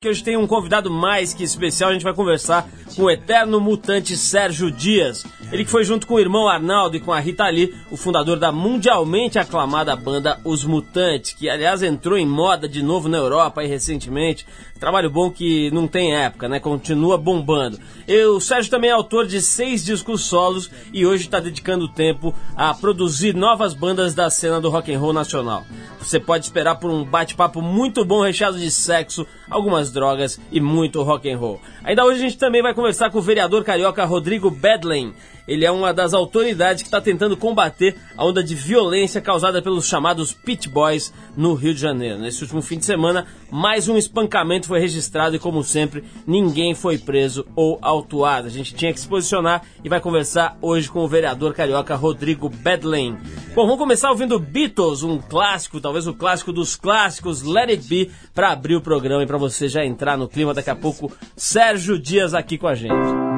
que hoje tem um convidado mais que especial. A gente vai conversar com o eterno mutante Sérgio Dias. Ele que foi junto com o irmão Arnaldo e com a Rita Lee, o fundador da mundialmente aclamada banda Os Mutantes, que aliás entrou em moda de novo na Europa aí recentemente. Trabalho bom que não tem época, né? Continua bombando. E o Sérgio também é autor de seis discos solos e hoje está dedicando tempo a produzir novas bandas da cena do rock and roll nacional. Você pode esperar por um bate-papo muito bom, recheado de sexo, algumas drogas e muito rock and roll. Ainda hoje a gente também vai conversar com o vereador carioca Rodrigo Bedlen. Ele é uma das autoridades que está tentando combater a onda de violência causada pelos chamados Pit Boys no Rio de Janeiro. Nesse último fim de semana, mais um espancamento foi registrado e, como sempre, ninguém foi preso ou autuado. A gente tinha que se posicionar e vai conversar hoje com o vereador carioca Rodrigo Bedlen. Bom, vamos começar ouvindo Beatles, um clássico, talvez o clássico dos clássicos, Let It Be, para abrir o programa e para você já entrar no clima daqui a pouco. Sérgio Dias aqui com a gente.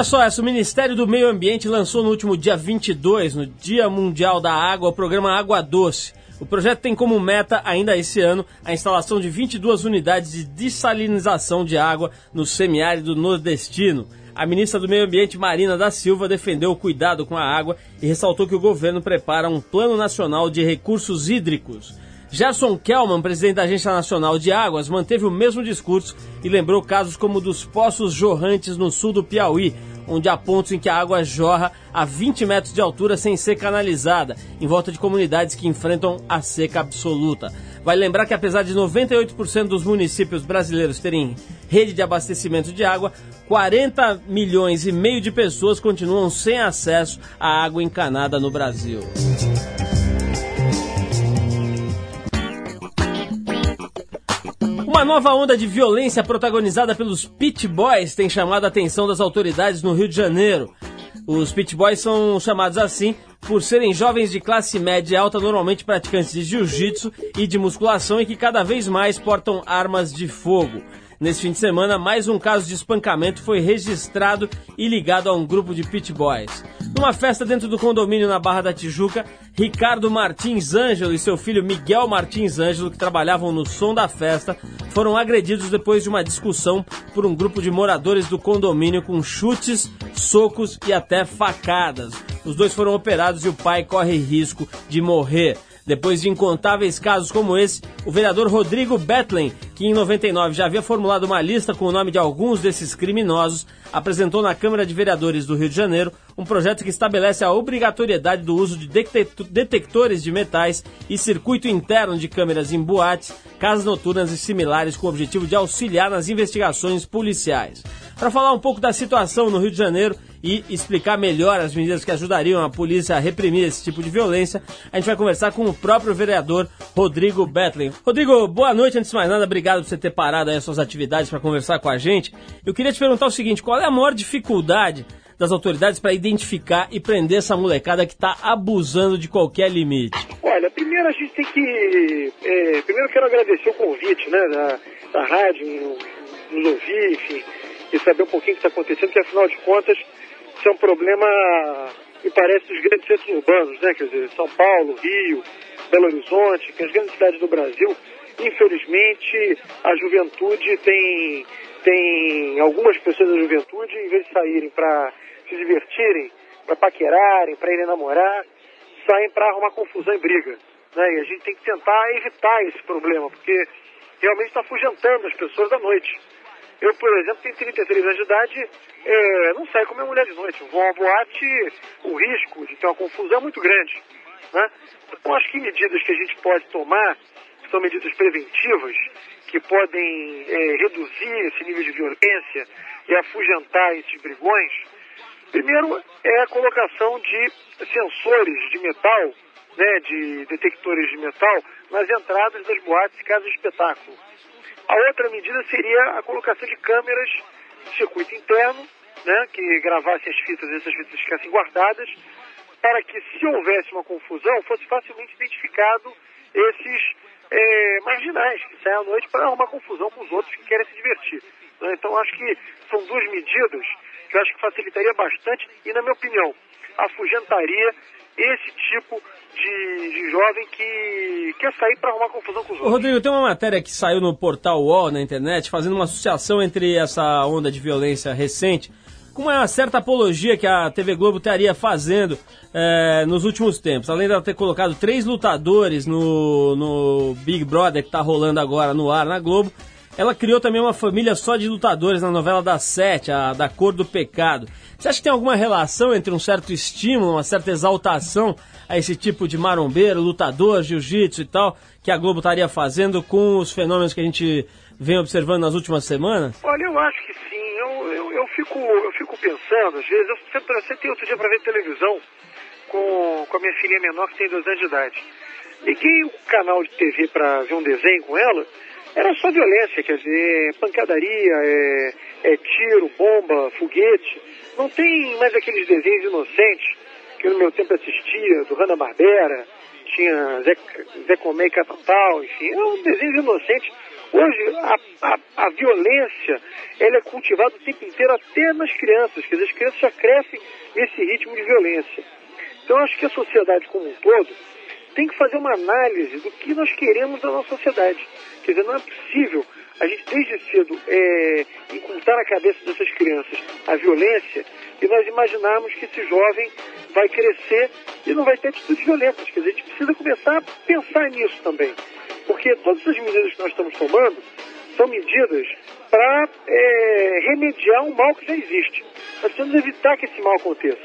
Olha só, o Ministério do Meio Ambiente lançou no último dia 22, no Dia Mundial da Água, o programa Água Doce. O projeto tem como meta, ainda esse ano, a instalação de 22 unidades de dessalinização de água no semiárido nordestino. A ministra do Meio Ambiente, Marina da Silva, defendeu o cuidado com a água e ressaltou que o governo prepara um Plano Nacional de Recursos Hídricos. Gerson Kelman, presidente da Agência Nacional de Águas, manteve o mesmo discurso e lembrou casos como o dos poços jorrantes no sul do Piauí, onde há pontos em que a água jorra a 20 metros de altura sem ser canalizada, em volta de comunidades que enfrentam a seca absoluta. Vai lembrar que apesar de 98% dos municípios brasileiros terem rede de abastecimento de água, 40 milhões e meio de pessoas continuam sem acesso à água encanada no Brasil. Uma nova onda de violência protagonizada pelos Pit Boys tem chamado a atenção das autoridades no Rio de Janeiro. Os Pit Boys são chamados assim por serem jovens de classe média alta, normalmente praticantes de jiu-jitsu e de musculação e que cada vez mais portam armas de fogo. Nesse fim de semana, mais um caso de espancamento foi registrado e ligado a um grupo de pit boys. Numa festa dentro do condomínio na Barra da Tijuca, Ricardo Martins Ângelo e seu filho Miguel Martins Ângelo, que trabalhavam no som da festa, foram agredidos depois de uma discussão por um grupo de moradores do condomínio com chutes, socos e até facadas. Os dois foram operados e o pai corre risco de morrer. Depois de incontáveis casos como esse, o vereador Rodrigo Betlen, que em 99 já havia formulado uma lista com o nome de alguns desses criminosos, apresentou na Câmara de Vereadores do Rio de Janeiro um projeto que estabelece a obrigatoriedade do uso de detectores de metais e circuito interno de câmeras em boates, casas noturnas e similares com o objetivo de auxiliar nas investigações policiais. Para falar um pouco da situação no Rio de Janeiro e explicar melhor as medidas que ajudariam a polícia a reprimir esse tipo de violência, a gente vai conversar com o próprio vereador Rodrigo Betlen. Rodrigo, boa noite. Antes de mais nada, obrigado por você ter parado aí as suas atividades para conversar com a gente. Eu queria te perguntar o seguinte: qual é a maior dificuldade das autoridades para identificar e prender essa molecada que está abusando de qualquer limite? Olha, primeiro a gente tem que. É, primeiro quero agradecer o convite né, da, da rádio, nos ouvir, enfim, e saber um pouquinho o que está acontecendo, que afinal de contas isso é um problema, me parece, dos grandes centros urbanos, né? Quer dizer, São Paulo, Rio, Belo Horizonte, que as grandes cidades do Brasil, infelizmente, a juventude tem, tem algumas pessoas da juventude, em vez de saírem para se divertirem, para paquerarem, para irem namorar, saem para arrumar confusão e briga. Né? E a gente tem que tentar evitar esse problema, porque realmente está afugentando as pessoas da noite. Eu, por exemplo, tenho 33 anos de idade, é, não saio com minha mulher de noite. Vou a boate, o risco de ter uma confusão é muito grande. Né? Então, acho que medidas que a gente pode tomar são medidas preventivas, que podem é, reduzir esse nível de violência e afugentar esses brigões. Primeiro é a colocação de sensores de metal, né, de detectores de metal, nas entradas das boates e casas de espetáculo a outra medida seria a colocação de câmeras de circuito interno, né, que gravassem as fitas e essas fitas ficassem guardadas, para que, se houvesse uma confusão, fosse facilmente identificado esses é, marginais que saem à noite para arrumar confusão com os outros que querem se divertir. Né? Então, acho que são duas medidas que eu acho que facilitaria bastante e, na minha opinião, afugentaria esse tipo de, de jovem que quer sair para arrumar confusão com os outros. Rodrigo, tem uma matéria que saiu no portal UOL na internet fazendo uma associação entre essa onda de violência recente com uma certa apologia que a TV Globo estaria fazendo é, nos últimos tempos. Além de ela ter colocado três lutadores no, no Big Brother que está rolando agora no ar na Globo, ela criou também uma família só de lutadores na novela das sete, a da Cor do Pecado. Você acha que tem alguma relação entre um certo estímulo, uma certa exaltação a esse tipo de marombeiro, lutador, jiu-jitsu e tal, que a Globo estaria fazendo com os fenômenos que a gente vem observando nas últimas semanas? Olha, eu acho que sim. Eu, eu, eu fico, eu fico pensando, às vezes, eu sempre sentei outro dia para ver televisão com, com a minha filha menor que tem dois anos de idade. Liguei o canal de TV para ver um desenho com ela, era só violência, quer dizer, pancadaria, é, é tiro, bomba, foguete. Não tem mais aqueles desenhos inocentes que no meu tempo assistia, do Hanna-Barbera, tinha Zé, Zé Comé e Catatal, enfim, é um desenho inocente. Hoje, a, a, a, violência, ela é cultivada o tempo inteiro até nas crianças, quer dizer, as crianças já crescem nesse ritmo de violência. Então, acho que a sociedade como um todo tem que fazer uma análise do que nós queremos da nossa sociedade. Quer dizer, não é possível a gente desde cedo é, incultar na cabeça dessas crianças a violência e nós imaginarmos que esse jovem vai crescer e não vai ter atitudes violentas. Quer dizer, a gente precisa começar a pensar nisso também. Porque todas as medidas que nós estamos tomando são medidas para é, remediar um mal que já existe. Nós precisamos evitar que esse mal aconteça.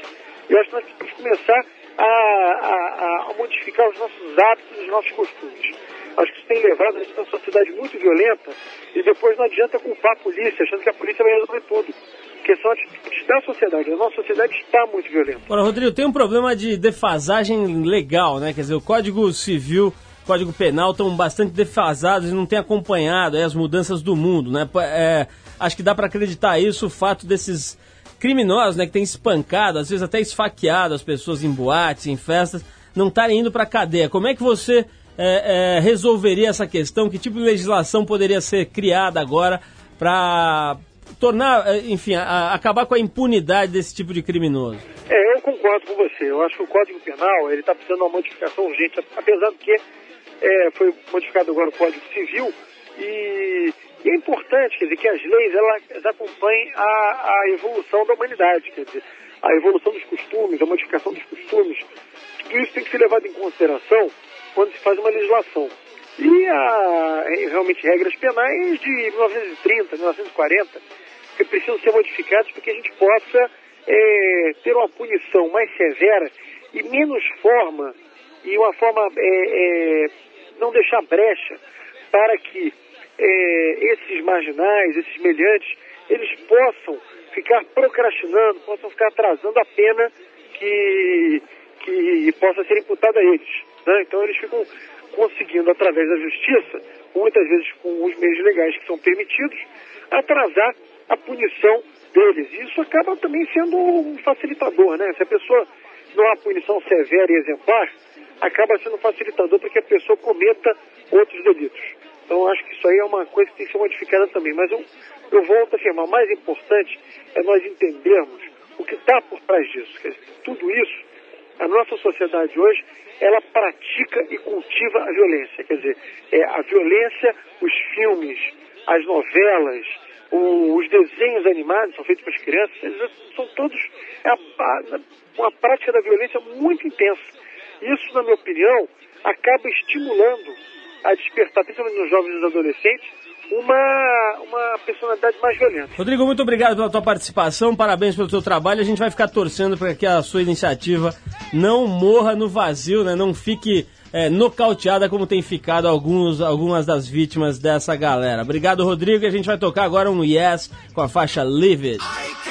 Eu acho que nós precisamos começar a, a, a modificar os nossos hábitos, os nossos costumes. Acho que isso tem levado a gente a uma sociedade muito violenta e depois não adianta culpar a polícia, achando que a polícia vai resolver tudo. Porque são atitudes da sociedade. A nossa sociedade está muito violenta. Agora, Rodrigo, tem um problema de defasagem legal, né? Quer dizer, o Código Civil Código Penal estão bastante defasados e não têm acompanhado as mudanças do mundo, né? É, acho que dá para acreditar isso, o fato desses criminosos, né, que têm espancado, às vezes até esfaqueado as pessoas em boates, em festas, não estarem indo para a cadeia. Como é que você é, é, resolveria essa questão? Que tipo de legislação poderia ser criada agora para tornar, é, enfim, a, acabar com a impunidade desse tipo de criminoso? É, eu concordo com você. Eu acho que o Código Penal ele está precisando de uma modificação urgente, apesar de que é, foi modificado agora o Código Civil e, e, é importante, quer dizer, que as leis elas acompanhem a, a evolução da humanidade, quer dizer, a evolução dos costumes, a modificação dos costumes. Tudo isso tem que ser levado em consideração quando se faz uma legislação. E há realmente regras penais de 1930, 1940, que precisam ser modificadas para que a gente possa é, ter uma punição mais severa e menos forma, e uma forma é, é, não deixar brecha para que é, esses marginais, esses meliantes, eles possam ficar procrastinando, possam ficar atrasando a pena que, que possa ser imputada a eles. Né? Então eles ficam conseguindo, através da justiça, muitas vezes com os meios legais que são permitidos, atrasar a punição deles. E isso acaba também sendo um facilitador, né? Se a pessoa não há punição severa e exemplar, acaba sendo um facilitador para que a pessoa cometa outros delitos. Então acho que isso aí é uma coisa que tem que ser modificada também. Mas eu, eu volto a afirmar, o mais importante é nós entendermos o que está por trás disso. Dizer, tudo isso, a nossa sociedade hoje, ela pratica e cultiva a violência. Quer dizer, é, a violência, os filmes, as novelas, o, os desenhos animados são feitos para as crianças, eles são todos é a, uma prática da violência muito intensa. Isso, na minha opinião, acaba estimulando a despertar, principalmente nos jovens e nos adolescentes, uma, uma personalidade mais violenta. Rodrigo, muito obrigado pela tua participação, parabéns pelo teu trabalho. A gente vai ficar torcendo para que a sua iniciativa não morra no vazio, né? não fique é, nocauteada como tem ficado alguns, algumas das vítimas dessa galera. Obrigado, Rodrigo, e a gente vai tocar agora um Yes com a faixa Live It.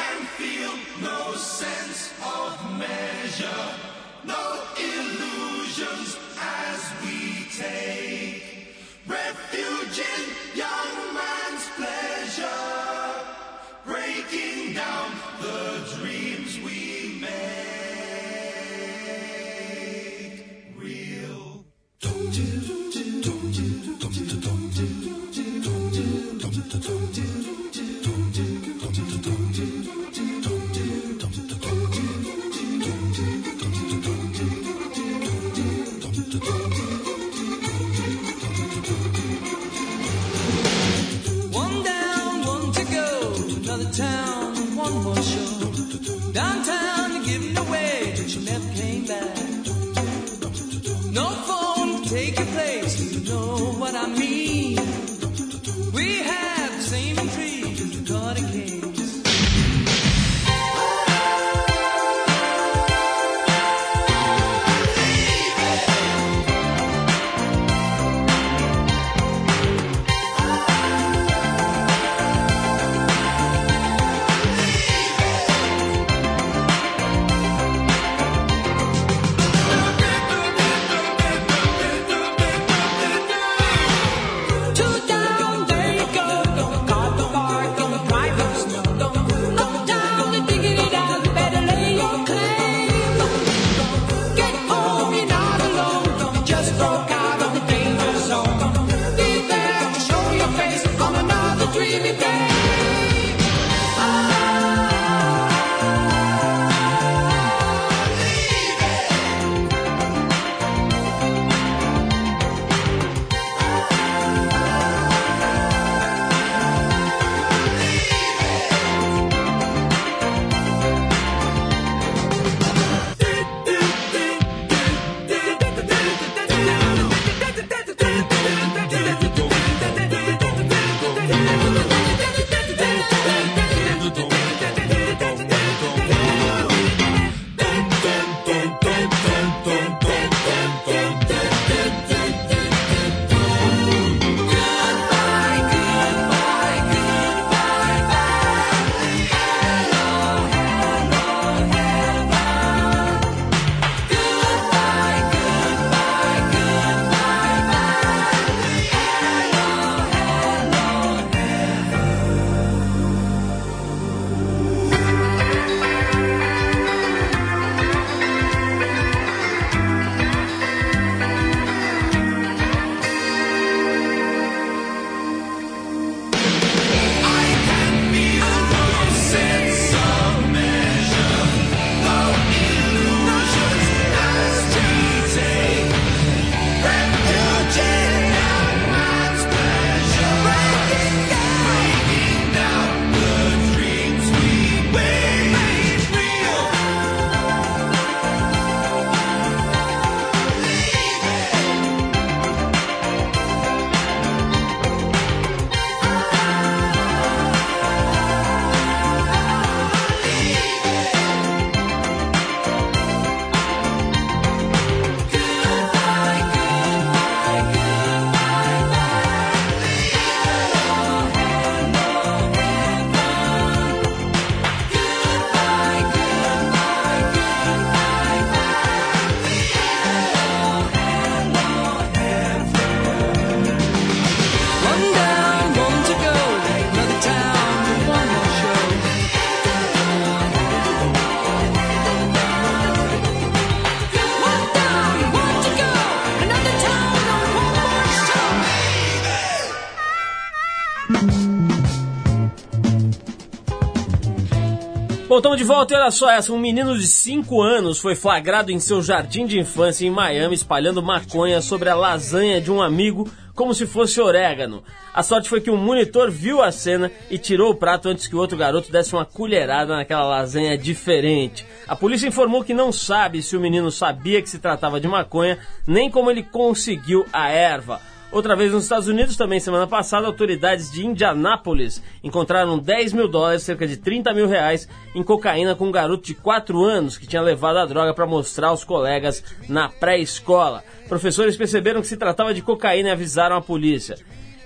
Estamos de volta e olha só essa. Um menino de 5 anos foi flagrado em seu jardim de infância em Miami espalhando maconha sobre a lasanha de um amigo como se fosse orégano. A sorte foi que um monitor viu a cena e tirou o prato antes que o outro garoto desse uma colherada naquela lasanha diferente. A polícia informou que não sabe se o menino sabia que se tratava de maconha, nem como ele conseguiu a erva. Outra vez nos Estados Unidos, também semana passada, autoridades de Indianápolis encontraram 10 mil dólares, cerca de 30 mil reais, em cocaína com um garoto de 4 anos que tinha levado a droga para mostrar aos colegas na pré-escola. Professores perceberam que se tratava de cocaína e avisaram a polícia.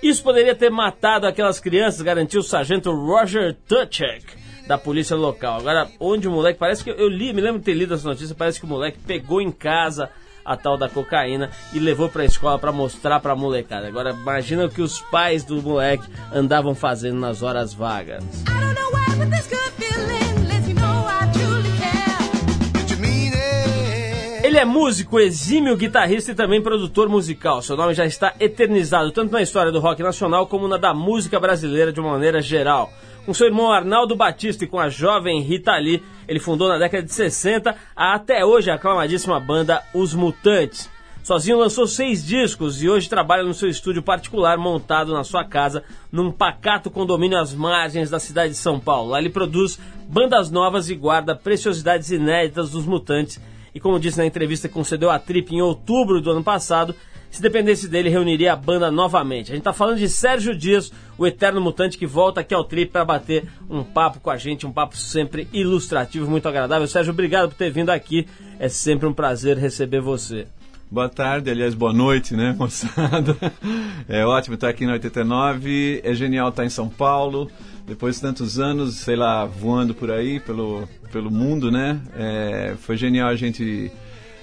Isso poderia ter matado aquelas crianças, garantiu o sargento Roger Tuchek da polícia local. Agora, onde o moleque, parece que eu li, me lembro de ter lido essa notícia, parece que o moleque pegou em casa a tal da cocaína e levou para a escola para mostrar para a molecada. Agora imagina o que os pais do moleque andavam fazendo nas horas vagas. Ele é músico, exímio guitarrista e também produtor musical. Seu nome já está eternizado tanto na história do rock nacional como na da música brasileira de uma maneira geral. Com seu irmão Arnaldo Batista e com a jovem Rita Lee, ele fundou na década de 60 a até hoje aclamadíssima banda Os Mutantes. Sozinho lançou seis discos e hoje trabalha no seu estúdio particular montado na sua casa, num pacato condomínio às margens da cidade de São Paulo. Lá ele produz bandas novas e guarda preciosidades inéditas dos Mutantes. E como disse na entrevista que concedeu a Trip em outubro do ano passado, se dependesse dele, reuniria a banda novamente. A gente está falando de Sérgio Dias, o eterno mutante que volta aqui ao Trip para bater um papo com a gente, um papo sempre ilustrativo, muito agradável. Sérgio, obrigado por ter vindo aqui. É sempre um prazer receber você. Boa tarde, aliás, boa noite, né, moçada? É ótimo estar aqui na 89. É genial estar em São Paulo. Depois de tantos anos, sei lá, voando por aí, pelo, pelo mundo, né? É, foi genial a gente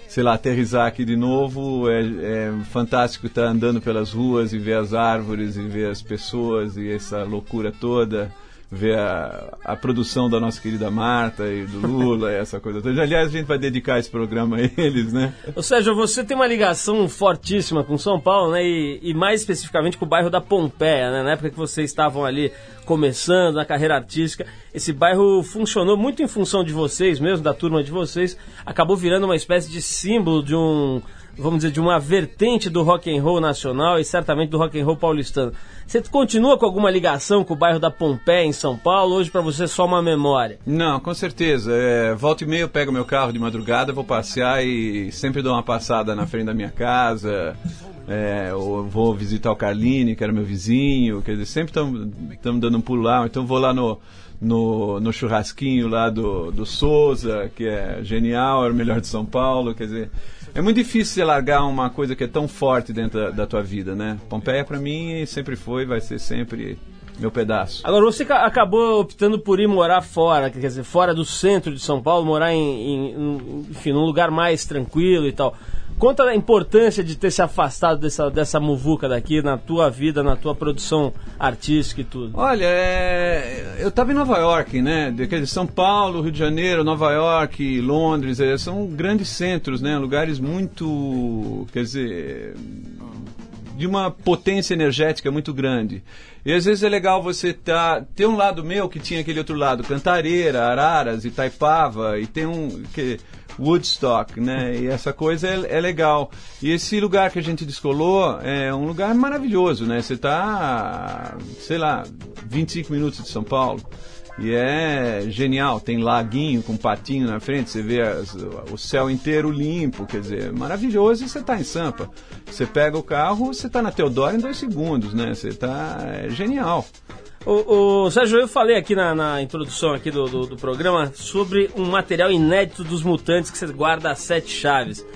sei lá, aterrizar aqui de novo. É, é fantástico estar andando pelas ruas e ver as árvores e ver as pessoas e essa loucura toda ver a, a, produção da nossa querida Marta e do Lula, essa coisa toda. Aliás, a gente vai dedicar esse programa a eles, né? Ou seja, você tem uma ligação fortíssima com São Paulo, né? E, e, mais especificamente com o bairro da Pompeia, né? Na época que vocês estavam ali começando na carreira artística, esse bairro funcionou muito em função de vocês mesmo, da turma de vocês, acabou virando uma espécie de símbolo de um vamos dizer, de uma vertente do rock and roll nacional e certamente do rock and roll paulistano. Você continua com alguma ligação com o bairro da Pompeia em São Paulo? Hoje para você é só uma memória? Não, com certeza. É, volta e meia eu pego meu carro de madrugada, vou passear e sempre dou uma passada na frente da minha casa. É, ou vou visitar o Carline, que era meu vizinho, quer dizer, sempre estamos dando um pulo lá, então vou lá no, no, no churrasquinho lá do, do Souza, que é genial, era o melhor de São Paulo, quer dizer, é muito difícil você largar uma coisa que é tão forte dentro da, da tua vida, né? Pompeia para mim sempre foi, vai ser sempre meu pedaço. Agora, você acabou optando por ir morar fora, quer dizer, fora do centro de São Paulo, morar em, em enfim, num lugar mais tranquilo e tal. Conta a importância de ter se afastado dessa, dessa muvuca daqui na tua vida, na tua produção artística e tudo. Olha, é, eu estava em Nova York, né? São Paulo, Rio de Janeiro, Nova York, Londres, é, são grandes centros, né? Lugares muito, quer dizer, de uma potência energética muito grande. E às vezes é legal você tá, ter um lado meu que tinha aquele outro lado, Cantareira, Araras, Itaipava, e tem um. Que, Woodstock, né? E essa coisa é, é, legal. E esse lugar que a gente descolou é um lugar maravilhoso, né? Você está, sei lá, 25 minutos de São Paulo. E é genial, tem laguinho com patinho na frente, você vê as, o céu inteiro limpo, quer dizer, maravilhoso e você está em Sampa. Você pega o carro, você está na Teodoro em dois segundos, né? Você está é genial. O, o, Sérgio, eu falei aqui na, na introdução aqui do, do, do, programa sobre um material inédito dos mutantes que você guarda as sete chaves.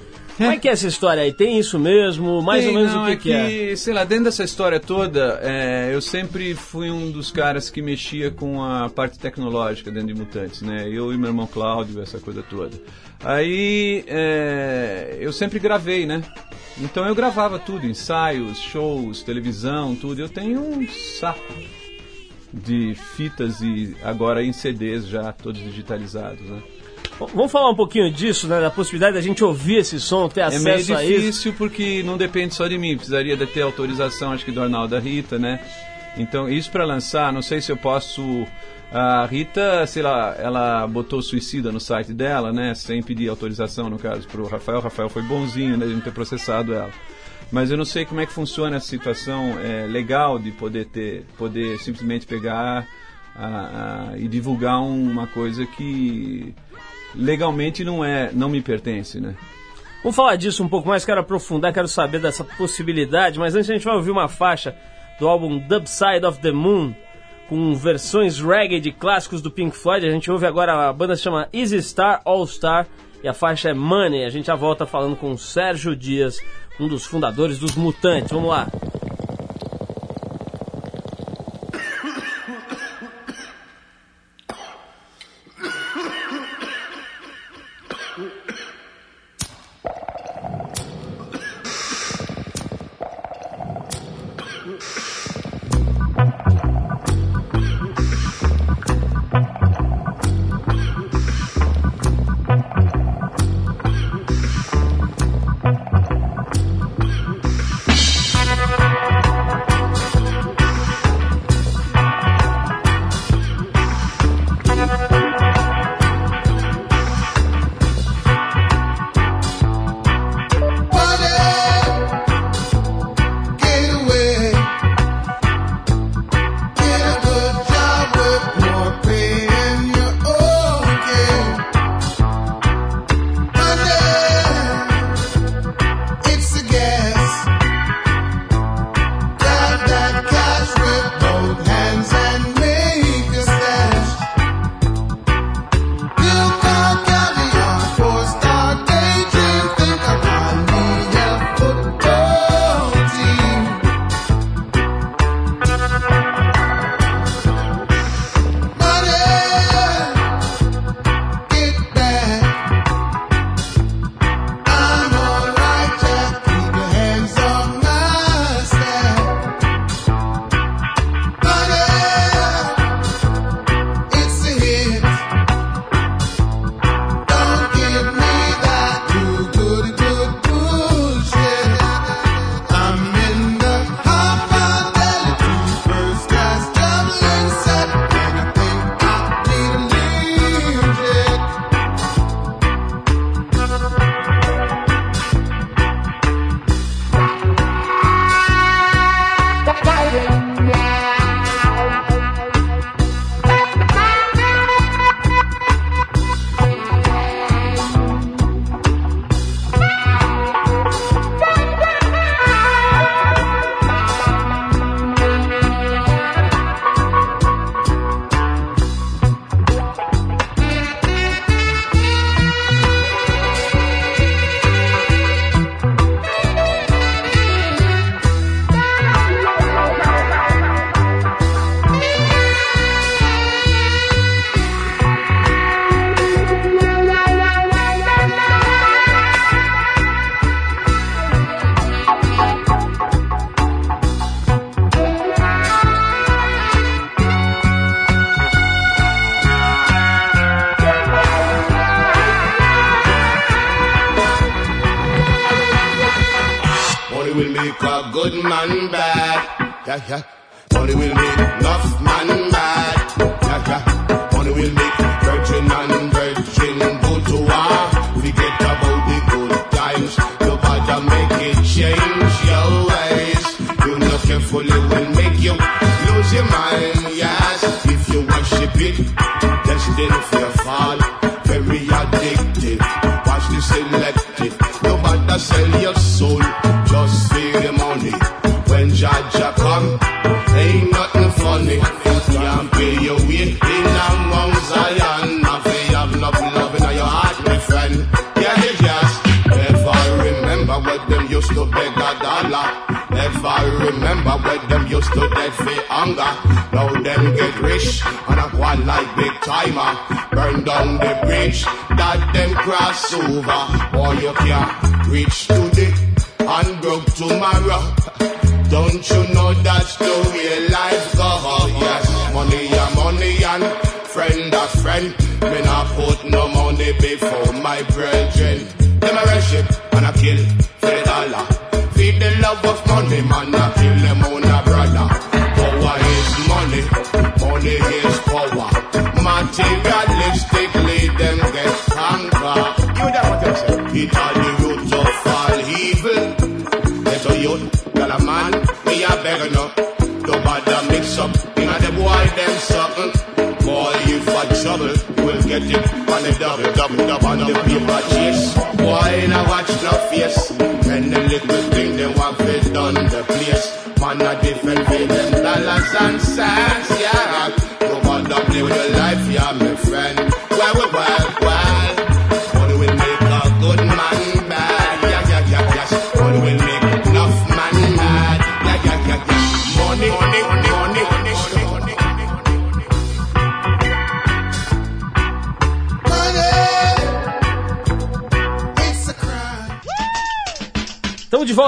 Como é que é essa história aí? Tem isso mesmo? Mais Tem, ou menos não, o que é, que, é? Sei lá, dentro dessa história toda, é, eu sempre fui um dos caras que mexia com a parte tecnológica dentro de Mutantes, né? Eu e meu irmão Cláudio, essa coisa toda. Aí, é, eu sempre gravei, né? Então eu gravava tudo, ensaios, shows, televisão, tudo. Eu tenho um saco de fitas e agora em CDs já todos digitalizados, né? Vamos falar um pouquinho disso, né? Da possibilidade da gente ouvir esse som, ter acesso a isso. É meio difícil porque não depende só de mim. Precisaria de ter autorização, acho que do Arnaldo da Rita, né? Então, isso para lançar, não sei se eu posso. A Rita, sei lá, ela botou suicida no site dela, né? Sem pedir autorização, no caso, para o Rafael. O Rafael foi bonzinho, né? De não ter processado ela. Mas eu não sei como é que funciona essa situação é, legal de poder ter, poder simplesmente pegar a, a, e divulgar uma coisa que legalmente não é, não me pertence, né? Vamos falar disso um pouco mais, quero aprofundar, quero saber dessa possibilidade, mas antes a gente vai ouvir uma faixa do álbum Dub Side of the Moon, com versões reggae de clássicos do Pink Floyd. A gente ouve agora, a banda se chama Easy Star All Star e a faixa é Money. A gente já volta falando com o Sérgio Dias, um dos fundadores dos Mutantes. Vamos lá. A beg. Don't bother mix up, in a the boy them something. Boy, you for trouble, you will get it on the double, double, double, on the paper chase. Boy, now watch no face. And the little thing they want it done the place. Man, a different pay them dollars and cents, yeah.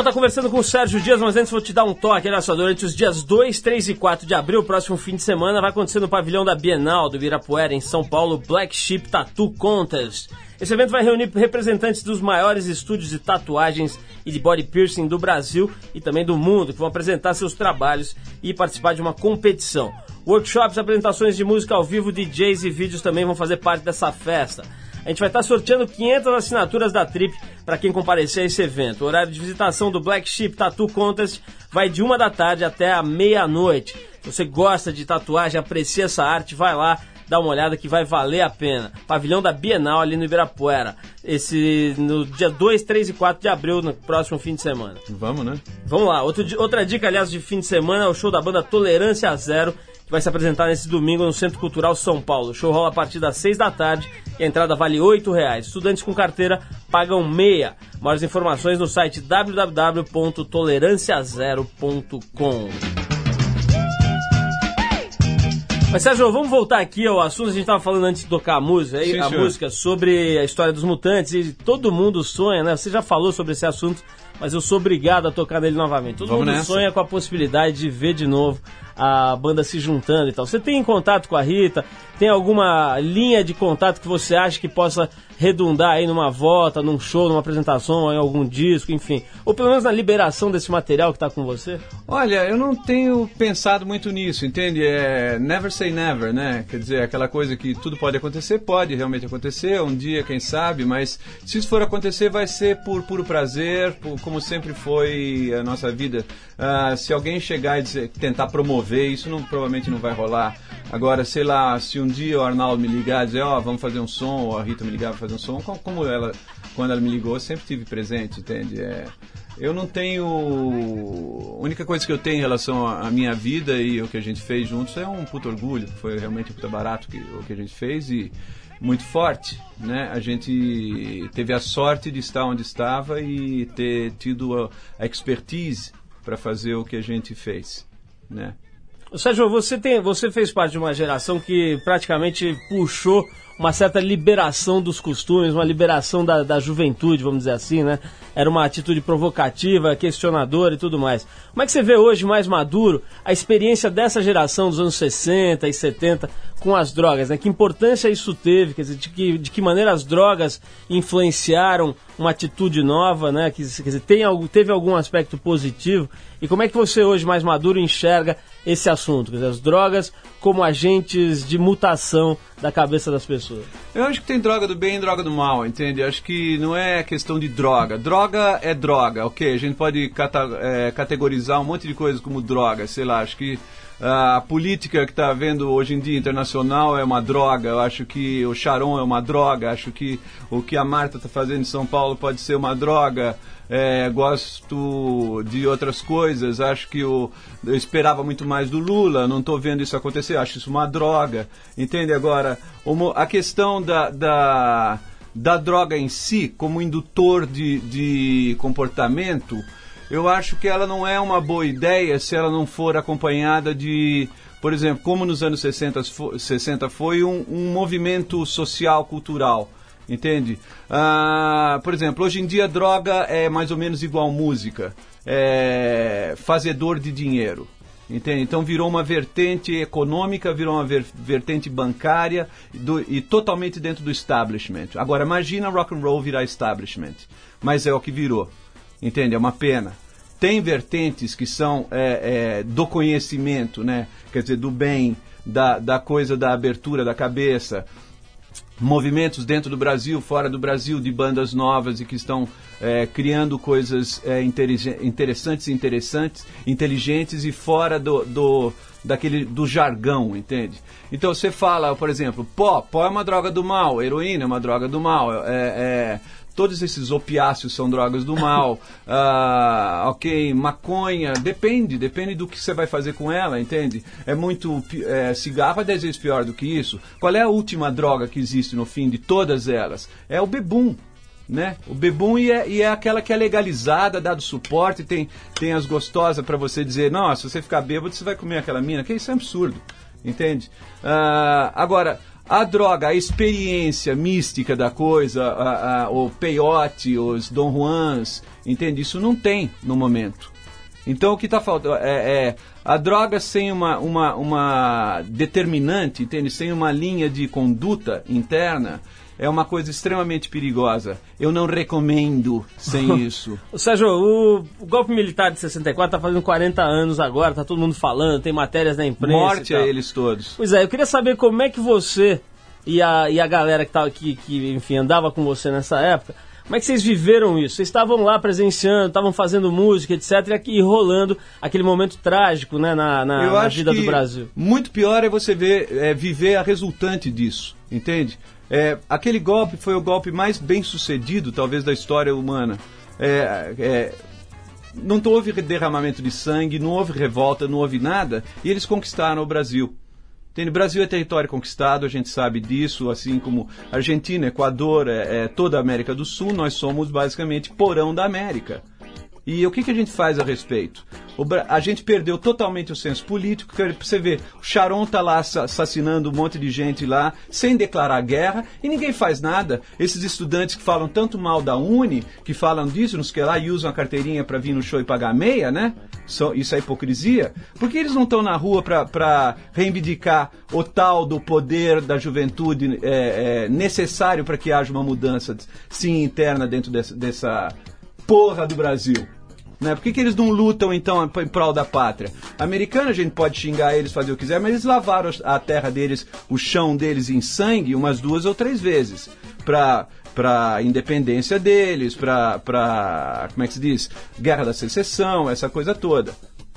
De volta conversando com o Sérgio Dias, mas antes vou te dar um toque, olha só, durante os dias 2, 3 e 4 de abril, próximo fim de semana, vai acontecer no pavilhão da Bienal do Ibirapuera, em São Paulo, Black Sheep Tattoo Contest. Esse evento vai reunir representantes dos maiores estúdios de tatuagens e de body piercing do Brasil e também do mundo, que vão apresentar seus trabalhos e participar de uma competição. Workshops, apresentações de música ao vivo, DJs e vídeos também vão fazer parte dessa festa. A gente vai estar sorteando 500 assinaturas da Trip para quem comparecer a esse evento. O horário de visitação do Black Sheep Tattoo Contest vai de uma da tarde até a meia-noite. Se você gosta de tatuagem, aprecia essa arte, vai lá, dá uma olhada que vai valer a pena. Pavilhão da Bienal ali no Ibirapuera. Esse no dia 2, 3 e 4 de abril, no próximo fim de semana. Vamos, né? Vamos lá, Outro outra dica, aliás, de fim de semana é o show da banda Tolerância Zero, que vai se apresentar nesse domingo no Centro Cultural São Paulo. O show rola a partir das 6 da tarde e a entrada vale 8 reais. Estudantes com carteira pagam meia. Maiores informações no site www.toleranciazero.com. Mas Sérgio, vamos voltar aqui ao assunto. A gente estava falando antes de tocar a música, Sim, a senhor. música sobre a história dos mutantes e todo mundo sonha, né? Você já falou sobre esse assunto, mas eu sou obrigado a tocar nele novamente. Todo Vamos mundo nessa. sonha com a possibilidade de ver de novo a banda se juntando e tal. Você tem contato com a Rita? Tem alguma linha de contato que você acha que possa redundar aí numa volta, num show, numa apresentação, em algum disco, enfim? Ou pelo menos na liberação desse material que está com você? Olha, eu não tenho pensado muito nisso, entende? É never say never, né? Quer dizer, aquela coisa que tudo pode acontecer, pode realmente acontecer, um dia, quem sabe, mas se isso for acontecer, vai ser por puro prazer, por- como sempre foi a nossa vida. Ah, se alguém chegar e dizer- tentar promover, isso não, provavelmente não vai rolar. Agora, sei lá, se um dia o Arnaldo me ligar e dizer, ó, vamos fazer um som, ou a Rita me ligar para fazer um som, como, ela, quando ela me ligou, eu sempre tive presente, entende? É, eu não tenho. A única coisa que eu tenho em relação à minha vida e o que a gente fez juntos é um puto orgulho. Foi realmente um puta barato que, o que a gente fez e muito forte, né? A gente teve a sorte de estar onde estava e ter tido a expertise para fazer o que a gente fez, né? Sérgio, você, tem, você fez parte de uma geração que praticamente puxou uma certa liberação dos costumes, uma liberação da, da juventude, vamos dizer assim, né? Era uma atitude provocativa, questionadora e tudo mais. Como é que você vê hoje, mais maduro, a experiência dessa geração dos anos 60 e 70 com as drogas, né? Que importância isso teve, quer dizer, de que, de que maneira as drogas influenciaram uma atitude nova, né? Que, quer dizer, tem, teve algum aspecto positivo? E como é que você hoje, mais maduro, enxerga esse assunto? Quer dizer, as drogas como agentes de mutação da cabeça das pessoas. Eu acho que tem droga do bem e droga do mal, entende? Acho que não é questão de droga. Droga é droga, ok? A gente pode cata- é, categorizar um monte de coisas como droga, sei lá, acho que ah, a política que está havendo hoje em dia internacional é uma droga, eu acho que o Sharon é uma droga, acho que o que a Marta está fazendo em São Paulo pode ser uma droga. É, gosto de outras coisas, acho que eu esperava muito mais do Lula, não estou vendo isso acontecer, acho isso uma droga, entende? Agora, uma- a questão da, da, da droga em si, como indutor de, de comportamento, eu acho que ela não é uma boa ideia se ela não for acompanhada de, por exemplo, como nos anos 60, fo- 60 foi um, um movimento social, cultural. Entende? Ah, por exemplo, hoje em dia droga é mais ou menos igual música, é fazedor de dinheiro. Entende? Então virou uma vertente econômica, virou uma ver- vertente bancária do- e totalmente dentro do establishment. Agora imagina rock and roll virar establishment, mas é o que virou. Entende? É uma pena. Tem vertentes que são é, é, do conhecimento, né? Quer dizer, do bem, da, da coisa da abertura da cabeça, movimentos dentro do Brasil, fora do Brasil, de bandas novas e que estão é, criando coisas é, interessantes, interessantes, inteligentes e fora do, do daquele do jargão, entende? Então você fala, por exemplo, pó, pó é uma droga do mal, heroína é uma droga do mal, é, é, todos esses opiáceos são drogas do mal, ah, ok, maconha, depende, depende do que você vai fazer com ela, entende? É muito, é, cigarro é dez vezes pior do que isso. Qual é a última droga que existe no fim de todas elas? É o bebum. Né? O bebum e é, e é aquela que é legalizada, dado suporte, tem, tem as gostosas para você dizer, não, se você ficar bêbado, você vai comer aquela mina, que isso é absurdo, entende? Ah, agora, a droga, a experiência mística da coisa, a- a- o peiote, os Dom Juans, entende? Isso não tem no momento. Então o que está faltando é, é a droga sem uma, uma, uma determinante, entende? Sem uma linha de conduta interna, é uma coisa extremamente perigosa. Eu não recomendo sem isso. Sérgio, o, o golpe militar de 64 tá fazendo 40 anos agora, tá todo mundo falando, tem matérias na imprensa. Morte e a eles todos. Pois é, eu queria saber como é que você e a, e a galera que, tava, que, que, enfim, andava com você nessa época, como é que vocês viveram isso? Vocês estavam lá presenciando, estavam fazendo música, etc, e aqui rolando aquele momento trágico, né, na, na, na vida do Brasil. muito pior é você ver, é, viver a resultante disso, entende? É, aquele golpe foi o golpe mais bem sucedido, talvez, da história humana. É, é, não houve derramamento de sangue, não houve revolta, não houve nada, e eles conquistaram o Brasil. O Brasil é território conquistado, a gente sabe disso, assim como Argentina, Equador, é, é toda a América do Sul, nós somos basicamente porão da América. E o que, que a gente faz a respeito? A gente perdeu totalmente o senso político. Você vê, o Sharon tá lá assa- assassinando um monte de gente lá, sem declarar guerra, e ninguém faz nada. Esses estudantes que falam tanto mal da Uni, que falam disso, nos que lá e usam a carteirinha para vir no show e pagar meia, né? Isso é hipocrisia. Por que eles não estão na rua para reivindicar o tal do poder da juventude é, é, necessário para que haja uma mudança, sim, interna dentro dessa- dessa porra do Brasil. Né? Por que, que eles não lutam, então, em prol da pátria? Americano, a gente pode xingar eles, fazer o que quiser, mas eles lavaram a terra deles, o chão deles em sangue umas duas ou três vezes. Pra, pra independência deles, pra, pra. Como é que se diz? Guerra da secessão, essa coisa toda.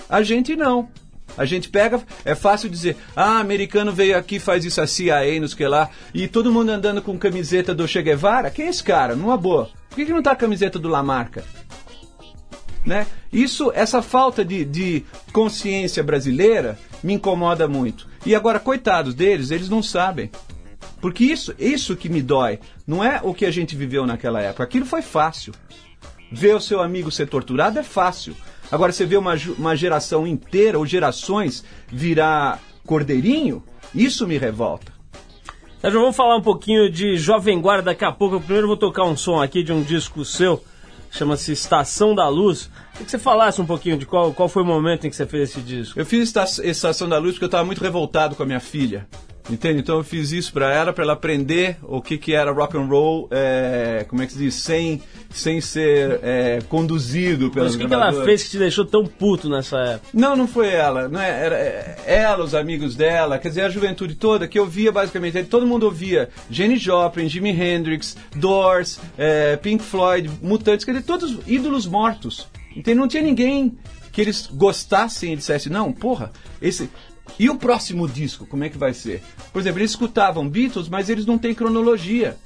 A gente não. A gente pega, é fácil dizer, ah, americano veio aqui, faz isso a CIA, nos que lá, e todo mundo andando com camiseta do Che Guevara. Quem é esse cara? Numa boa. Por que, que não tá a camiseta do Lamarca? Né? Isso, essa falta de, de consciência brasileira me incomoda muito. E agora, coitados deles, eles não sabem. Porque isso, isso que me dói, não é o que a gente viveu naquela época. Aquilo foi fácil. Ver o seu amigo ser torturado é fácil. Agora, você vê uma, uma geração inteira, ou gerações, virar cordeirinho, isso me revolta. Sérgio, vamos falar um pouquinho de Jovem Guarda daqui a pouco. Eu primeiro vou tocar um som aqui de um disco seu, chama-se Estação da Luz. Queria que você falasse um pouquinho de qual, qual foi o momento em que você fez esse disco. Eu fiz esta- Estação da Luz porque eu estava muito revoltado com a minha filha. Entende? Então eu fiz isso para ela, para ela aprender o que, que era rock and roll, é, como é que se diz, sem, sem ser é, conduzido pelas Mas o que, que ela fez que te deixou tão puto nessa época? Não, não foi ela, não é, era é, ela, os amigos dela, quer dizer, a juventude toda que ouvia basicamente, todo mundo ouvia Jenny Joplin, Jimi Hendrix, Doors, é, Pink Floyd, Mutantes, quer dizer, todos ídolos mortos. Então não tinha ninguém que eles gostassem e dissessem, não, porra, esse... E o próximo disco, como é que vai ser? Por exemplo, eles escutavam Beatles, mas eles não têm cronologia.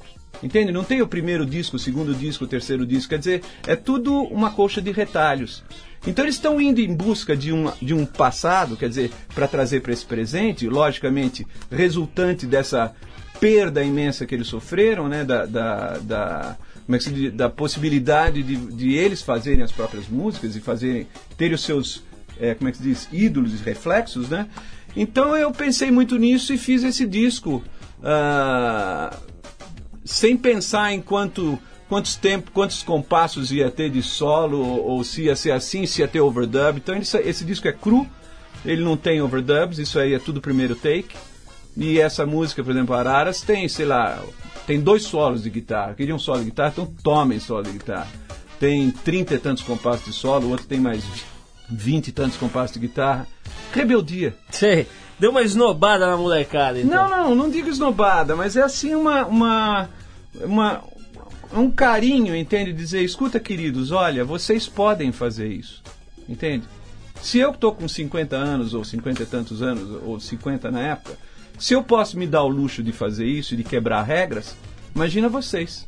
Entende? Não tem o primeiro disco, o segundo disco, o terceiro disco. Quer dizer, é tudo uma colcha de retalhos. Então eles estão indo em busca de um, de um passado, quer dizer, para trazer para esse presente, logicamente, resultante dessa perda imensa que eles sofreram, né? Da, da, da, como é que se diz? da possibilidade de, de eles fazerem as próprias músicas e fazerem, terem os seus, é, como é que se diz, ídolos e reflexos, né? Então eu pensei muito nisso e fiz esse disco. ah, sem pensar em quanto, quantos tempos, quantos compassos ia ter de solo, ou, ou se ia ser assim, se ia ter overdub. Então esse disco é cru, ele não tem overdubs, isso aí é tudo primeiro take. E essa música, por exemplo, Araras, tem, sei lá, tem dois solos de guitarra. Queria um solo de guitarra, então tomem solo de guitarra. Tem trinta e tantos compassos de solo, o outro tem mais vinte e tantos compassos de guitarra. Rebeldia. Sei. deu uma esnobada na molecada, então. Não, não, não digo esnobada, mas é assim uma. uma, uma um carinho, entende? Dizer, escuta, queridos, olha, vocês podem fazer isso. Entende? Se eu estou com 50 anos, ou 50 e tantos anos, ou 50 na época, se eu posso me dar o luxo de fazer isso de quebrar regras, imagina vocês.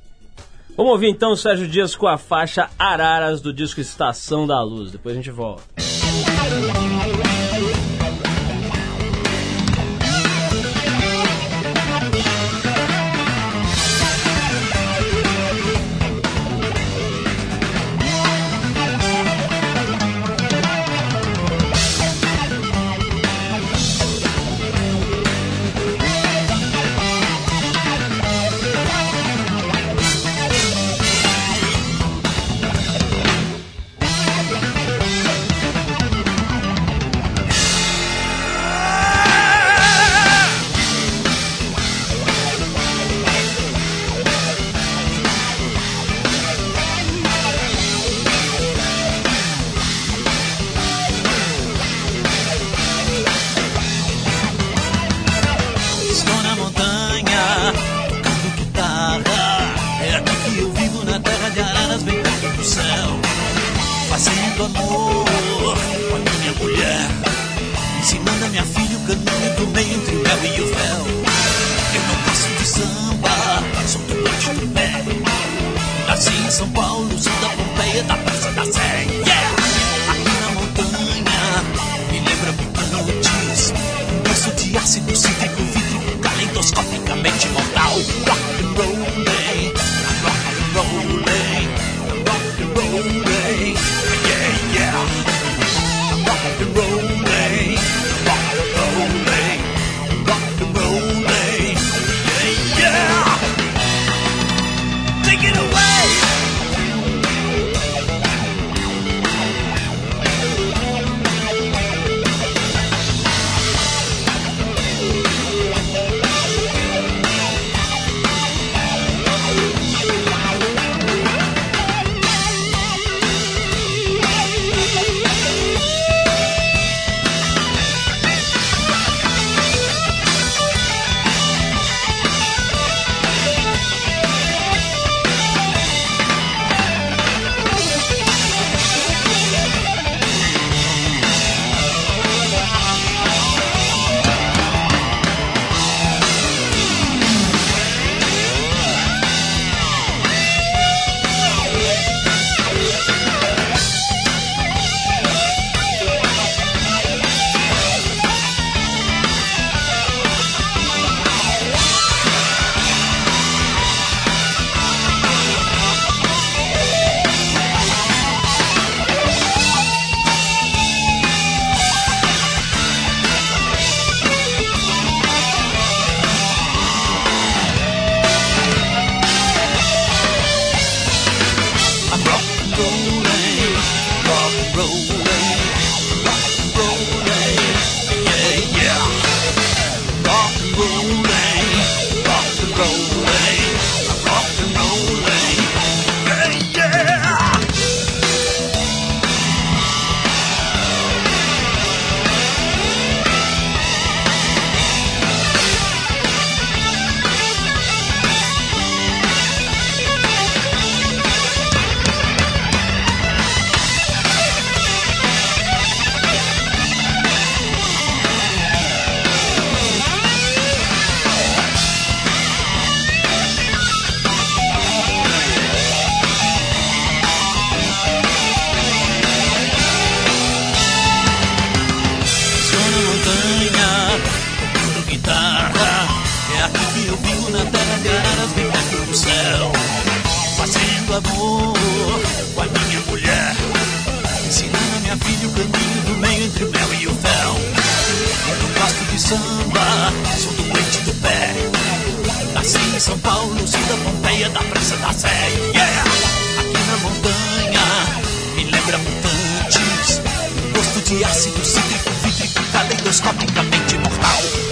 Vamos ouvir então o Sérgio Dias com a faixa Araras do disco Estação da Luz. Depois a gente volta. Sou do leite do pé. Nasci em São Paulo, sou da Pompeia, da Praça da Sé. Yeah! Aqui na montanha, me lembra mutantes. Gosto de ácido cítrico, vítrico, caleidoscopicamente mortal.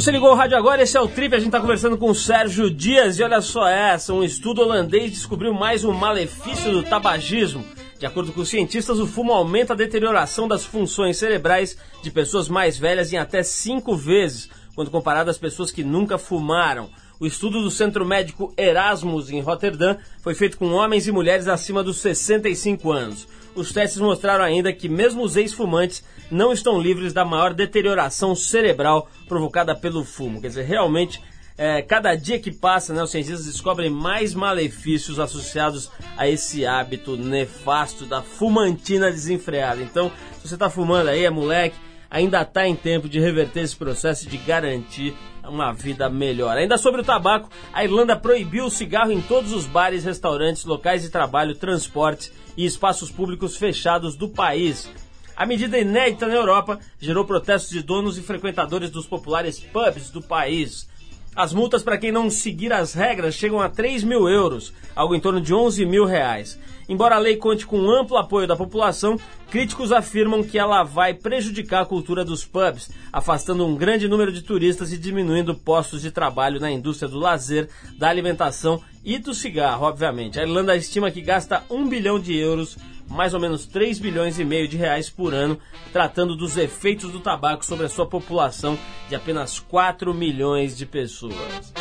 Você ligou o rádio agora, esse é o Trip, a gente está conversando com o Sérgio Dias e olha só essa, um estudo holandês descobriu mais um malefício do tabagismo. De acordo com os cientistas, o fumo aumenta a deterioração das funções cerebrais de pessoas mais velhas em até cinco vezes, quando comparado às pessoas que nunca fumaram. O estudo do Centro Médico Erasmus, em Rotterdam, foi feito com homens e mulheres acima dos 65 anos. Os testes mostraram ainda que mesmo os ex-fumantes não estão livres da maior deterioração cerebral provocada pelo fumo. Quer dizer, realmente, é, cada dia que passa, né, os cientistas descobrem mais malefícios associados a esse hábito nefasto da fumantina desenfreada. Então, se você está fumando aí, é moleque, ainda está em tempo de reverter esse processo de garantir uma vida melhor. Ainda sobre o tabaco, a Irlanda proibiu o cigarro em todos os bares, restaurantes, locais de trabalho, transportes e espaços públicos fechados do país. A medida inédita na Europa gerou protestos de donos e frequentadores dos populares pubs do país. As multas para quem não seguir as regras chegam a 3 mil euros, algo em torno de 11 mil reais. Embora a lei conte com amplo apoio da população, críticos afirmam que ela vai prejudicar a cultura dos pubs, afastando um grande número de turistas e diminuindo postos de trabalho na indústria do lazer, da alimentação e do cigarro, obviamente. A Irlanda estima que gasta 1 bilhão de euros mais ou menos 3 bilhões e meio de reais por ano, tratando dos efeitos do tabaco sobre a sua população de apenas 4 milhões de pessoas.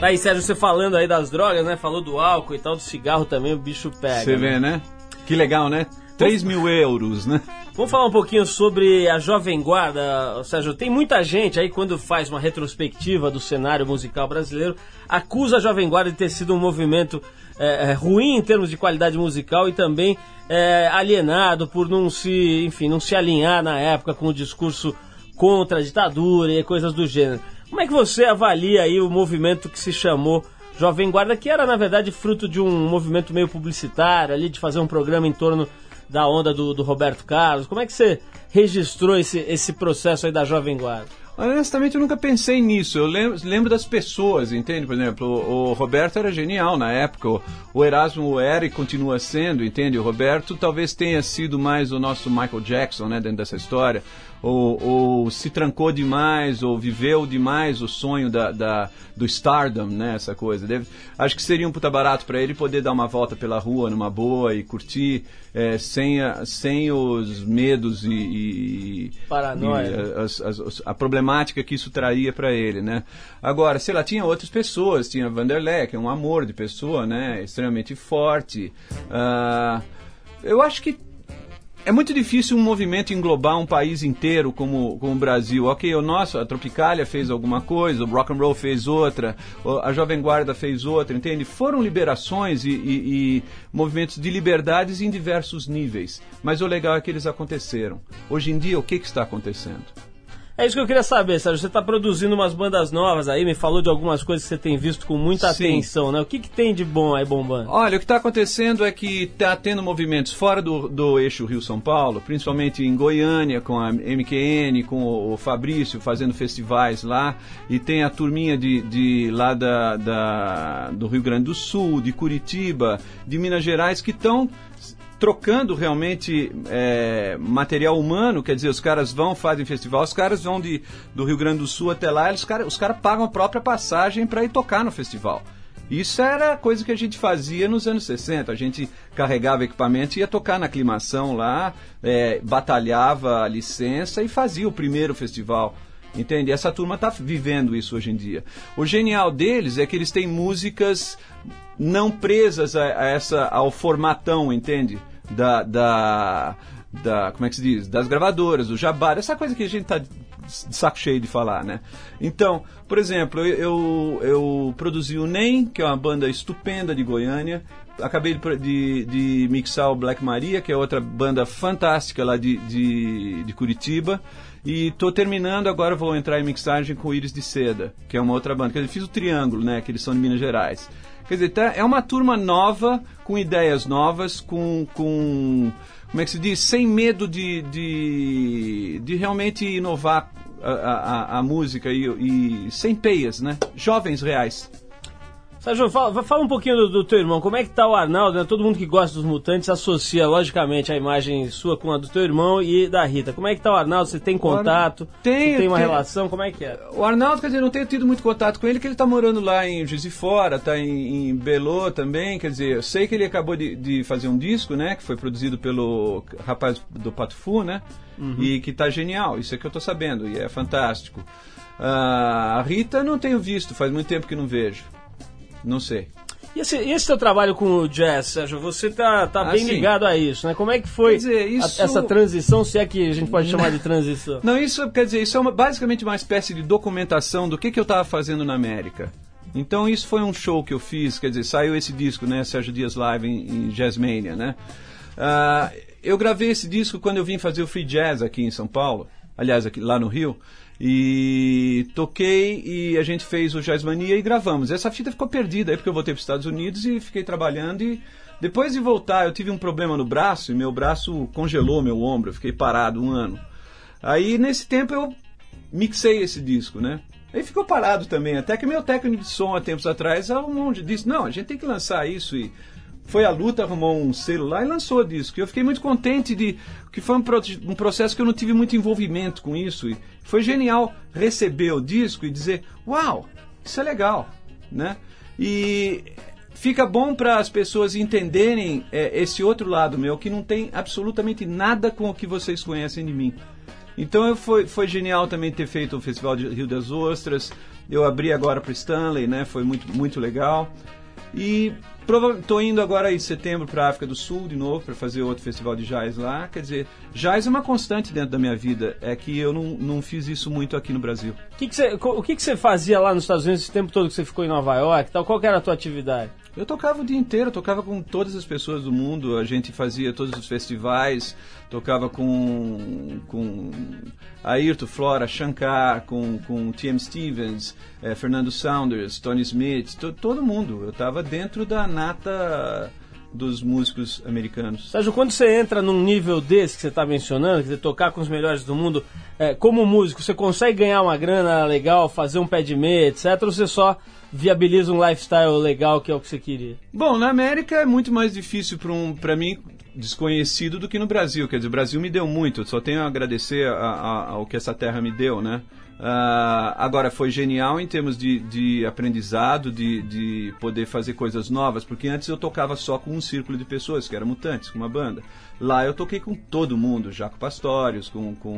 Tá aí, Sérgio, você falando aí das drogas, né? Falou do álcool e tal, do cigarro também, o bicho pega. Você vê, né? Que legal, né? 3 mil euros, né? Vamos falar um pouquinho sobre a Jovem Guarda, Sérgio. Tem muita gente aí, quando faz uma retrospectiva do cenário musical brasileiro, acusa a Jovem Guarda de ter sido um movimento é, é, ruim em termos de qualidade musical e também é, alienado por não se, enfim, não se alinhar na época com o discurso contra a ditadura e coisas do gênero. Como é que você avalia aí o movimento que se chamou Jovem Guarda, que era na verdade fruto de um movimento meio publicitário ali, de fazer um programa em torno da onda do, do Roberto Carlos? Como é que você registrou esse, esse processo aí da Jovem Guarda? Honestamente, eu nunca pensei nisso. Eu lembro, lembro das pessoas, entende? Por exemplo, o, o, Roberto era genial na época. O, o Erasmo era e continua sendo, entende? O Roberto talvez tenha sido mais o nosso Michael Jackson, né? Dentro dessa história ou, ou, se trancou demais, ou viveu demais o sonho da, da do stardom, né? Essa coisa. Deve, acho que seria um puta barato para ele poder dar uma volta pela rua numa boa e curtir é, sem, a, sem os medos e. e Paranoia. E a, a, problemática que isso traria para ele, né? Agora, sei lá, tinha outras pessoas, tinha Vanderlei, que é um amor de pessoa, né? Extremamente forte. Uh, eu acho que é muito difícil um movimento englobar um país inteiro como, como o Brasil. Ok, o nosso, a Tropicália fez alguma coisa, o Rock and Roll fez outra, a Jovem Guarda fez outra, entende? Foram liberações e, e, e movimentos de liberdades em diversos níveis. Mas o legal é que eles aconteceram. Hoje em dia, o que, que está acontecendo? É isso que eu queria saber, Sérgio. Você está produzindo umas bandas novas aí, me falou de algumas coisas que você tem visto com muita Sim. atenção, né? O que, que tem de bom aí bombando? Olha, o que está acontecendo é que está tendo movimentos fora do, do eixo Rio-São Paulo, principalmente em Goiânia, com a MQN, com o, o, Fabrício fazendo festivais lá, e tem a turminha de, de lá da, da, do Rio Grande do Sul, de Curitiba, de Minas Gerais, que estão trocando realmente é, material humano, quer dizer, os caras vão, fazem festival, os caras vão de, do Rio Grande do Sul até lá, eles, cara, os caras pagam a própria passagem para ir tocar no festival. Isso era coisa que a gente fazia nos anos 60. A gente carregava equipamento ia tocar na aclimação lá, é, batalhava a licença e fazia o primeiro festival. Entende? Essa turma está vivendo isso hoje em dia. O genial deles é que eles têm músicas não presas a, a essa, ao formatão, entende? Da, da, da, como é que se diz? Das gravadoras, do jabá, essa coisa que a gente tá de saco cheio de falar, né? Então, por exemplo, eu, eu, produzi o NEM, que é uma banda estupenda de Goiânia, acabei de, de, de, mixar o Black Maria, que é outra banda fantástica lá de, de, de Curitiba. E tô terminando, agora vou entrar em mixagem com o Íris de Seda, que é uma outra banda. Quer dizer, fiz o Triângulo, né? Que eles são de Minas Gerais. Quer dizer, tá, é uma turma nova, com ideias novas, com, com como é que se diz, sem medo de, de, de realmente inovar a, a, a música e, e, sem peias, né? Jovens reais. Sérgio, fala, fala um pouquinho do, do teu irmão. Como é que tá o Arnaldo? né? Todo mundo que gosta dos mutantes associa, logicamente, a imagem sua com a do teu irmão e da Rita. Como é que tá o Arnaldo? Você tem contato? Tenho, Você tem uma tenho. relação? Como é que é? O Arnaldo, quer dizer, não tenho tido muito contato com ele, que ele tá morando lá em Juiz de Fora, tá em, em Belo também, quer dizer, eu sei que ele acabou de, de fazer um disco, né, que foi produzido pelo rapaz do Patufu, né, e que tá genial, isso é que eu tô sabendo, e é fantástico. Ah, a Rita não tenho visto, faz muito tempo que não vejo, não sei. E esse, esse teu trabalho com o jazz, Sérgio? Você tá, tá Ah, bem sim. ligado a isso, né? Como é que foi dizer, a- isso- essa transição, se é que a gente pode chamar de transição? Não, isso quer dizer, isso é uma- basicamente uma espécie de documentação do que, que eu estava fazendo na América. Então isso foi um show que eu fiz, quer dizer, saiu esse disco, né, Sérgio Dias Live em, em Jazzmania, né? Ah, eu gravei esse disco quando eu vim fazer o Free Jazz aqui em São Paulo, aliás, aqui, lá no Rio, e toquei e a gente fez o Jazzmania e gravamos. Essa fita ficou perdida aí porque eu voltei para os Estados Unidos e fiquei trabalhando e depois de voltar eu tive um problema no braço e meu braço congelou meu ombro, eu fiquei parado um ano. Aí nesse tempo eu mixei esse disco, né? Aí ficou parado também, até que meu técnico de som há tempos atrás arrumou um disse, não, a gente tem que lançar isso e foi a luta, arrumou um lá e lançou o disco. Eu fiquei muito contente de que foi um, pro- um processo que eu não tive muito envolvimento com isso e foi genial receber o disco e dizer, uau, isso é legal, né? E fica bom para as pessoas entenderem é, esse outro lado meu que não tem absolutamente nada com o que vocês conhecem de mim. Então eu foi, foi genial também ter feito o Festival de Rio das Ostras. Eu abri agora para Stanley, né? Foi muito, muito legal. E estou indo agora em setembro para a África do Sul de novo para fazer outro festival de jazz lá. Quer dizer, jazz é uma constante dentro da minha vida. É que eu não, não fiz isso muito aqui no Brasil. O que, que co- o que, você fazia lá nos Estados Unidos esse tempo todo que você ficou em Nova York? Tal? Qual era a tua atividade? Eu tocava o dia inteiro, tocava com todas as pessoas do mundo, a gente fazia todos os festivais, tocava com, com Ayrton, Flora, Shankar, com, com T.M. Stevens, eh, Fernando Saunders, Tony Smith, to- todo mundo. Eu estava dentro da nata dos músicos americanos. Sérgio, quando você entra num nível desse que você está mencionando, quer dizer, tocar com os melhores do mundo, é, como músico, você consegue ganhar uma grana legal, fazer um pé de meia, etc., ou você só viabiliza um lifestyle legal que é o que você queria? Bom, na América é muito mais difícil para um, pra mim desconhecido do que no Brasil. Quer dizer, o Brasil me deu muito. Só tenho a agradecer a- a- ao que essa terra me deu, né? Ah, agora, foi genial em termos de, de aprendizado, de, de poder fazer coisas novas, porque antes eu tocava só com um círculo de pessoas, que era Mutantes, com uma banda. Lá eu toquei com todo mundo, Jaco Pastorius, com, com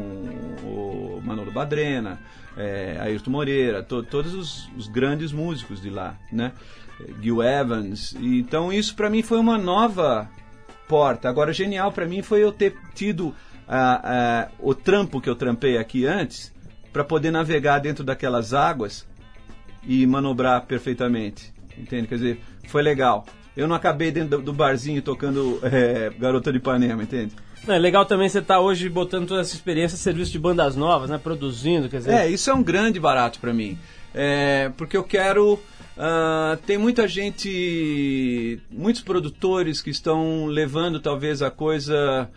o Manolo Badrena, é, Ayrton Moreira, to- todos os, os grandes músicos de lá, né? Gil Evans. E, então isso para mim foi uma nova porta. Agora, genial para mim foi eu ter tido ah, ah, o trampo que eu trampei aqui antes para poder navegar dentro daquelas águas e manobrar perfeitamente. Entende? Quer dizer, foi legal. Eu não acabei dentro do- barzinho tocando eh, Garota de Ipanema, entende? Não, é legal também você estar hoje botando toda essa experiência serviço de bandas novas, né? Produzindo, quer dizer. É, isso é um grande barato para mim. É, porque eu quero. ah, tem muita gente, muitos produtores que estão levando talvez a coisa.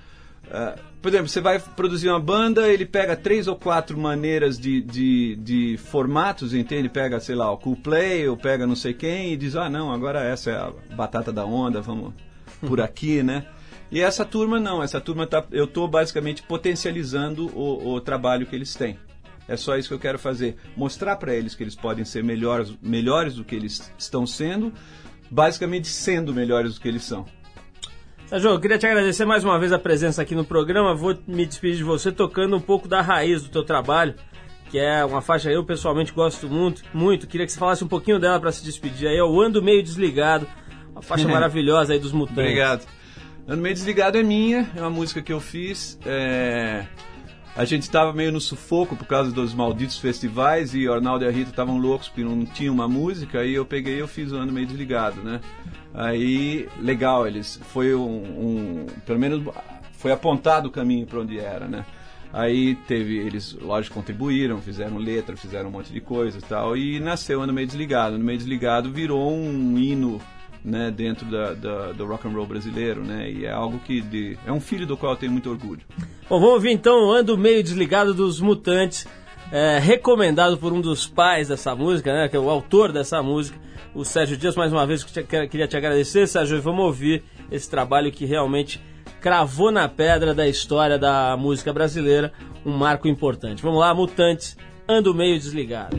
Ah, por exemplo, você vai produzir uma banda, ele pega três ou quatro maneiras de, de, de formatos, entende? Pega, sei lá, o Cool Play, ou pega não sei quem, e diz: ah, não, agora essa é a batata da onda, vamos por aqui, né? E essa turma não, essa turma tá, eu estou basicamente potencializando o, o trabalho que eles têm. É só isso que eu quero fazer, mostrar para eles que eles podem ser melhores, melhores do que eles estão sendo, basicamente sendo melhores do que eles são. Sérgio, eu queria te agradecer mais uma vez a presença aqui no programa. Vou me despedir de você tocando um pouco da raiz do teu trabalho, que é uma faixa que eu pessoalmente gosto muito, muito. Queria que você falasse um pouquinho dela para se despedir. Aí eu ando meio desligado, uma faixa maravilhosa aí dos Mutantes. Obrigado. Ano Meio Desligado é minha, é uma música que eu fiz. é, A gente estava meio no sufoco por causa dos malditos festivais e o Arnaldo e a Rita estavam loucos porque não tinha uma música. Aí eu peguei e eu fiz o Ano Meio Desligado, né? Aí, legal, eles. Foi um. um- pelo menos foi apontado o caminho para onde era, né? Aí teve, eles, lógico, contribuíram, fizeram letra, fizeram um monte de coisa e tal, e nasceu Ano Meio Desligado. Ano Meio Desligado virou um hino né, dentro da, da- do rock and roll brasileiro, né? E é algo que de, é um filho do qual eu tenho muito orgulho. Bom, vamos ouvir então Ando Meio Desligado dos Mutantes. é, recomendado por um dos pais dessa música, né? Que é o autor dessa música, o Sérgio Dias. Mais uma vez, queria te agradecer, Sérgio. E vamos ouvir esse trabalho que realmente cravou na pedra da história da música brasileira, um marco importante. Vamos lá, Mutantes, ando meio desligado.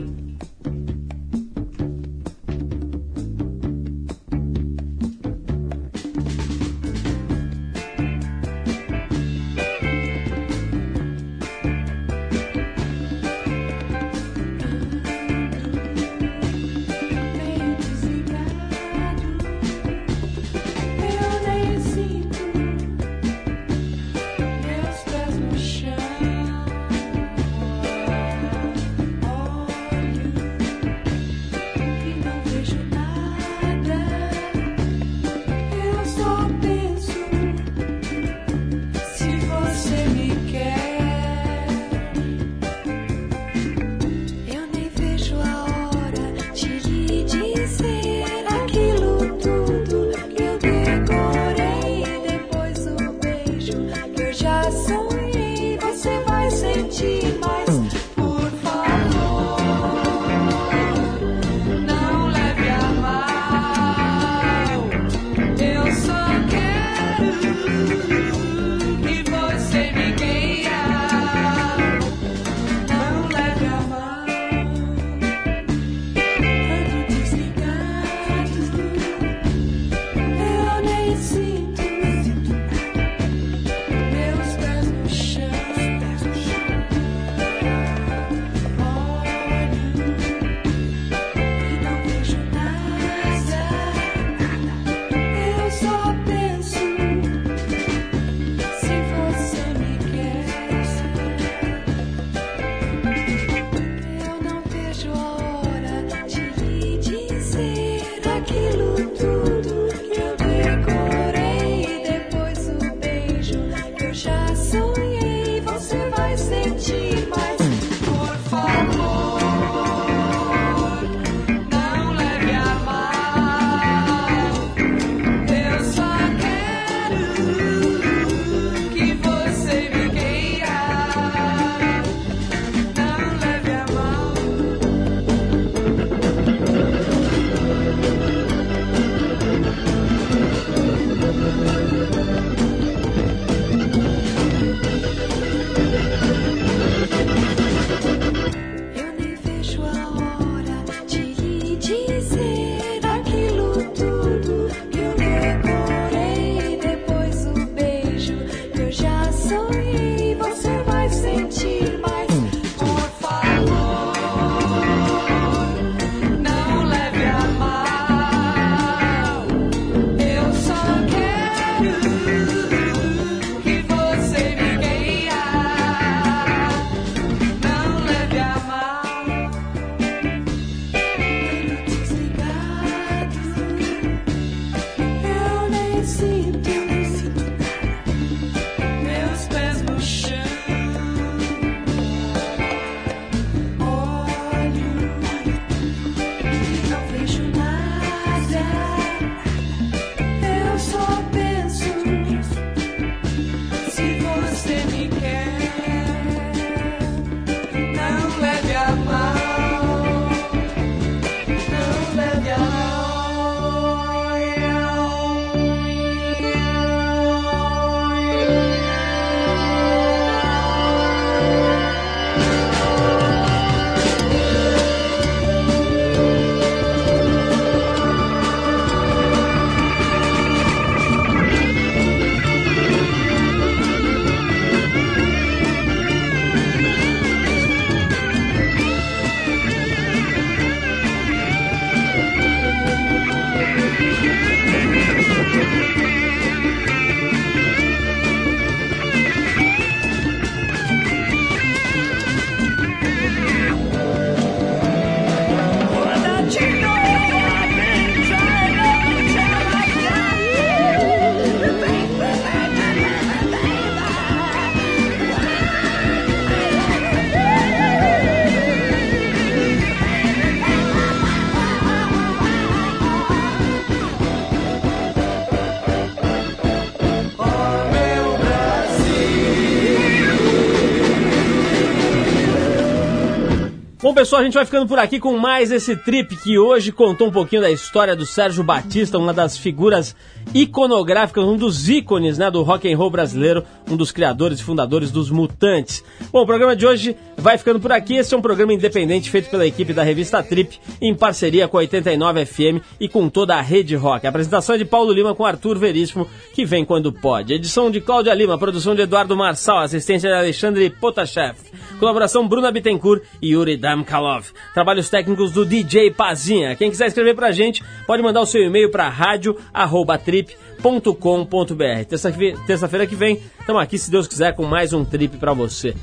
Pessoal, a gente vai ficando por aqui com mais esse trip que hoje contou um pouquinho da história do Sérgio Batista, uma das figuras iconográficas, um dos ícones né, do rock and roll brasileiro, um dos criadores e fundadores dos Mutantes. Bom, o programa de hoje vai ficando por aqui. Esse é um programa independente feito pela equipe da revista Trip, em parceria com a 89 FM e com toda a rede rock. A apresentação é de Paulo Lima com Arthur Veríssimo, que vem quando pode. Edição de Cláudia Lima, produção de Eduardo Marçal, assistência de Alexandre Potashev. Colaboração Bruna Bittencourt e Yuri Damkalov. Trabalhos técnicos do DJ Pazinha. Quem quiser escrever pra gente, pode mandar o seu e-mail para rádio@trip.com.br. Terça-feira terça que vem, estamos aqui, se Deus quiser, com mais um trip pra você.